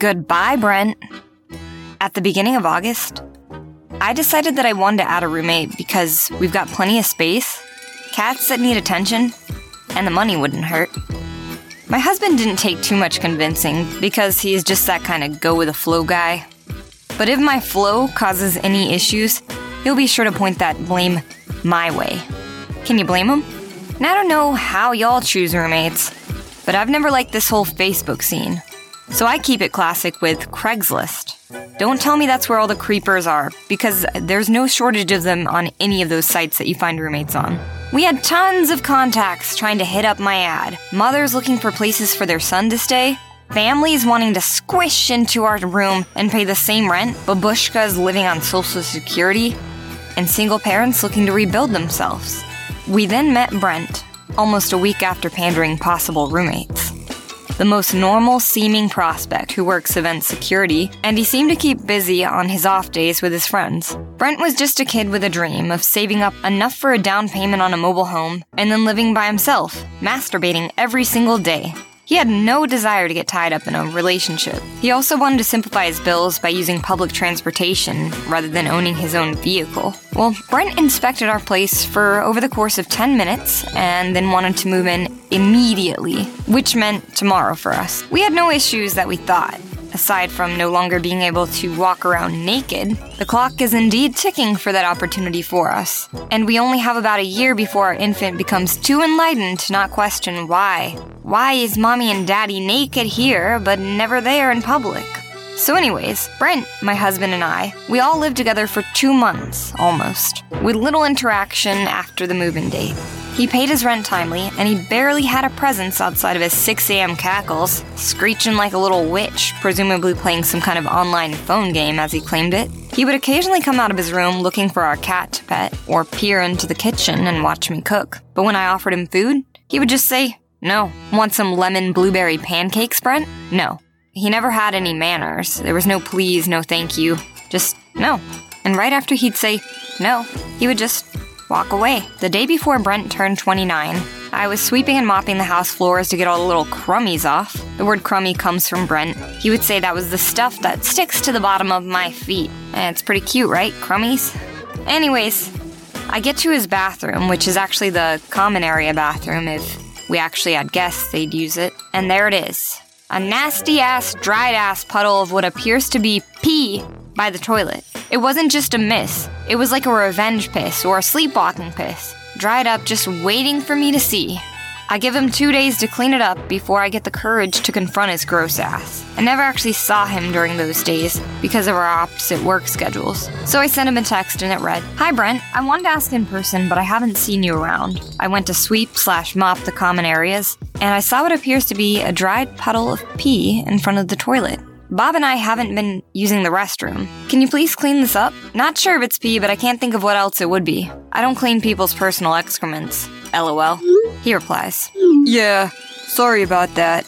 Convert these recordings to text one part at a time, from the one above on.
Goodbye, Brent. At the beginning of August, I decided that I wanted to add a roommate because we've got plenty of space, cats that need attention, and the money wouldn't hurt. My husband didn't take too much convincing because he's just that kind of go with the flow guy. But if my flow causes any issues, he'll be sure to point that blame my way. Can you blame him? And I don't know how y'all choose roommates, but I've never liked this whole Facebook scene. So I keep it classic with Craigslist. Don't tell me that's where all the creepers are, because there's no shortage of them on any of those sites that you find roommates on. We had tons of contacts trying to hit up my ad, mothers looking for places for their son to stay, families wanting to squish into our room and pay the same rent, babushkas living on Social Security, and single parents looking to rebuild themselves. We then met Brent, almost a week after pandering possible roommates the most normal seeming prospect who works event security, and he seemed to keep busy on his off days with his friends. Brent was just a kid with a dream of saving up enough for a down payment on a mobile home and then living by himself, masturbating every single day. He had no desire to get tied up in a relationship. He also wanted to simplify his bills by using public transportation rather than owning his own vehicle. Well, Brent inspected our place for over the course of 10 minutes and then wanted to move in immediately, which meant tomorrow for us. We had no issues that we thought. Aside from no longer being able to walk around naked, the clock is indeed ticking for that opportunity for us. And we only have about a year before our infant becomes too enlightened to not question why. Why is mommy and daddy naked here but never there in public? So, anyways, Brent, my husband, and I, we all lived together for two months, almost, with little interaction after the move in date. He paid his rent timely, and he barely had a presence outside of his 6 a.m. cackles, screeching like a little witch, presumably playing some kind of online phone game as he claimed it. He would occasionally come out of his room looking for our cat to pet, or peer into the kitchen and watch me cook. But when I offered him food, he would just say, No. Want some lemon blueberry pancakes, Brent? No. He never had any manners. There was no please, no thank you. Just no. And right after he'd say no, he would just walk away. The day before Brent turned 29, I was sweeping and mopping the house floors to get all the little crummies off. The word crummy comes from Brent. He would say that was the stuff that sticks to the bottom of my feet. And it's pretty cute, right? Crummies? Anyways, I get to his bathroom, which is actually the common area bathroom if we actually had guests, they'd use it. And there it is a nasty ass, dried ass puddle of what appears to be pee by the toilet. It wasn't just a miss, it was like a revenge piss or a sleepwalking piss, dried up just waiting for me to see. I give him two days to clean it up before I get the courage to confront his gross ass. I never actually saw him during those days because of our opposite work schedules. So I sent him a text and it read Hi Brent, I wanted to ask in person, but I haven't seen you around. I went to sweep slash mop the common areas, and I saw what appears to be a dried puddle of pee in front of the toilet. Bob and I haven't been using the restroom. Can you please clean this up? Not sure if it's pee, but I can't think of what else it would be. I don't clean people's personal excrements. LOL. He replies, Yeah, sorry about that.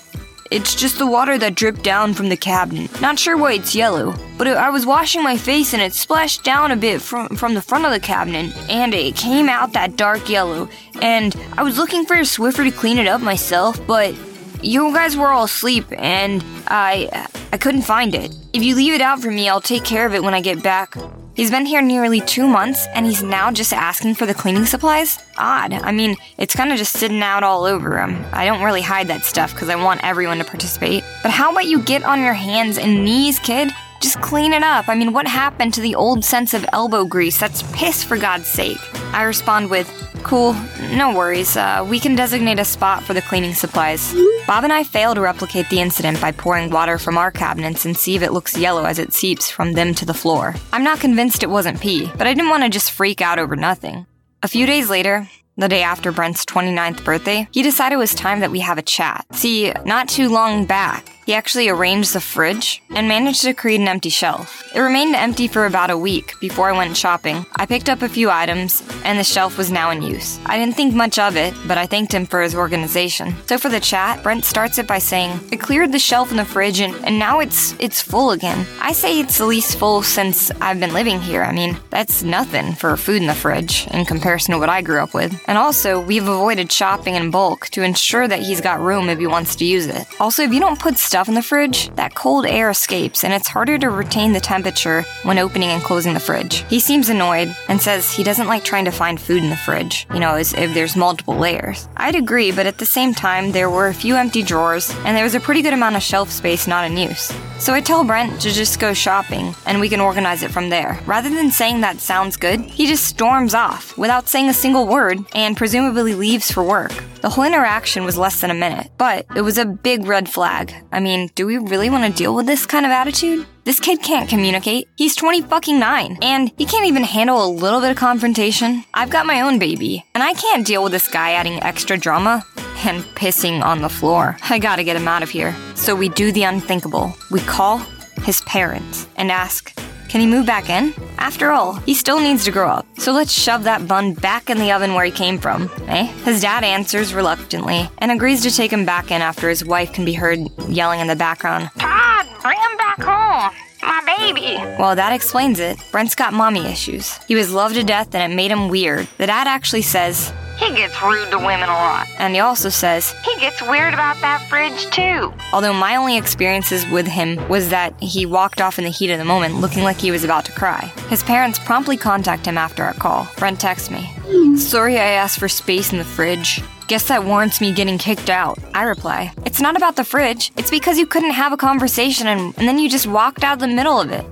It's just the water that dripped down from the cabinet. Not sure why it's yellow, but it, I was washing my face and it splashed down a bit from, from the front of the cabinet, and it came out that dark yellow. And I was looking for a Swiffer to clean it up myself, but you guys were all asleep and I I couldn't find it. If you leave it out for me, I'll take care of it when I get back. He's been here nearly two months and he's now just asking for the cleaning supplies? Odd. I mean, it's kind of just sitting out all over him. I don't really hide that stuff because I want everyone to participate. But how about you get on your hands and knees, kid? Just clean it up. I mean, what happened to the old sense of elbow grease? That's piss for God's sake. I respond with, Cool, no worries. Uh, we can designate a spot for the cleaning supplies. Bob and I fail to replicate the incident by pouring water from our cabinets and see if it looks yellow as it seeps from them to the floor. I'm not convinced it wasn't pee, but I didn't want to just freak out over nothing. A few days later, the day after Brent's 29th birthday, he decided it was time that we have a chat. See, not too long back, he actually arranged the fridge and managed to create an empty shelf. It remained empty for about a week before I went shopping. I picked up a few items, and the shelf was now in use. I didn't think much of it, but I thanked him for his organization. So for the chat, Brent starts it by saying, "It cleared the shelf in the fridge, and, and now it's it's full again." I say it's the least full since I've been living here. I mean, that's nothing for food in the fridge in comparison to what I grew up with. And also, we've avoided shopping in bulk to ensure that he's got room if he wants to use it. Also, if you don't put stuff in the fridge, that cold air escapes and it's harder to retain the temperature when opening and closing the fridge. He seems annoyed and says he doesn't like trying to find food in the fridge, you know, as if there's multiple layers. I'd agree, but at the same time, there were a few empty drawers and there was a pretty good amount of shelf space not in use. So I tell Brent to just go shopping and we can organize it from there. Rather than saying that sounds good, he just storms off without saying a single word and presumably leaves for work. The whole interaction was less than a minute, but it was a big red flag. I mean, do we really want to deal with this kind of attitude? This kid can't communicate. He's 20 fucking 9, and he can't even handle a little bit of confrontation. I've got my own baby, and I can't deal with this guy adding extra drama and pissing on the floor. I gotta get him out of here. So we do the unthinkable. We call his parents and ask, can he move back in? After all, he still needs to grow up. So let's shove that bun back in the oven where he came from, eh? His dad answers reluctantly and agrees to take him back in after his wife can be heard yelling in the background, Todd, bring him back home. My baby. Well, that explains it. Brent's got mommy issues. He was loved to death and it made him weird. The dad actually says, He gets rude to women a lot. and he also says, He gets weird about that fridge, too. Although my only experiences with him was that he walked off in the heat of the moment looking like he was about to cry. His parents promptly contact him after our call. Brent texts me. Sorry I asked for space in the fridge. Guess that warrants me getting kicked out. I reply, It's not about the fridge. It's because you couldn't have a conversation and, and then you just walked out of the middle of it.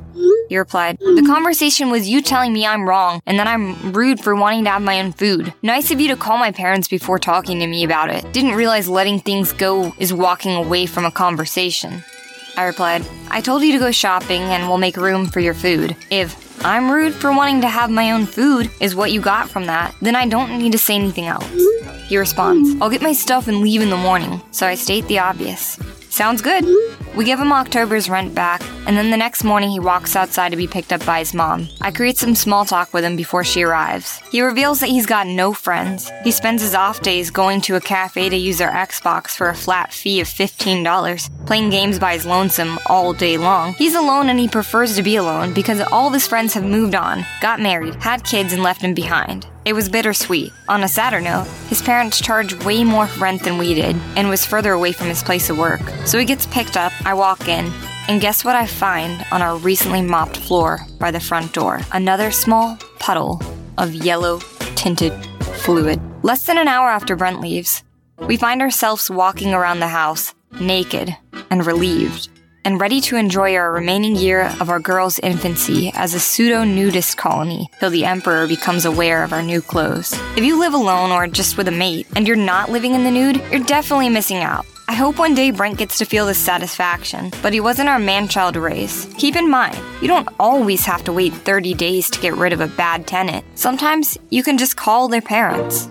He replied, The conversation was you telling me I'm wrong and that I'm rude for wanting to have my own food. Nice of you to call my parents before talking to me about it. Didn't realize letting things go is walking away from a conversation. I replied, I told you to go shopping and we'll make room for your food. If I'm rude for wanting to have my own food is what you got from that, then I don't need to say anything else. He responds, I'll get my stuff and leave in the morning. So I state the obvious. Sounds good. We give him October's rent back, and then the next morning he walks outside to be picked up by his mom. I create some small talk with him before she arrives. He reveals that he's got no friends. He spends his off days going to a cafe to use their Xbox for a flat fee of $15, playing games by his lonesome all day long. He's alone and he prefers to be alone because all of his friends have moved on, got married, had kids, and left him behind. It was bittersweet. On a sadder note, his parents charged way more rent than we did and was further away from his place of work. So he gets picked up, I walk in, and guess what I find on our recently mopped floor by the front door? Another small puddle of yellow tinted fluid. Less than an hour after Brent leaves, we find ourselves walking around the house, naked and relieved and ready to enjoy our remaining year of our girl's infancy as a pseudo nudist colony till the Emperor becomes aware of our new clothes. If you live alone or just with a mate and you're not living in the nude, you're definitely missing out. I hope one day Brent gets to feel this satisfaction, but he wasn't our man child to raise. Keep in mind, you don't always have to wait 30 days to get rid of a bad tenant. Sometimes you can just call their parents.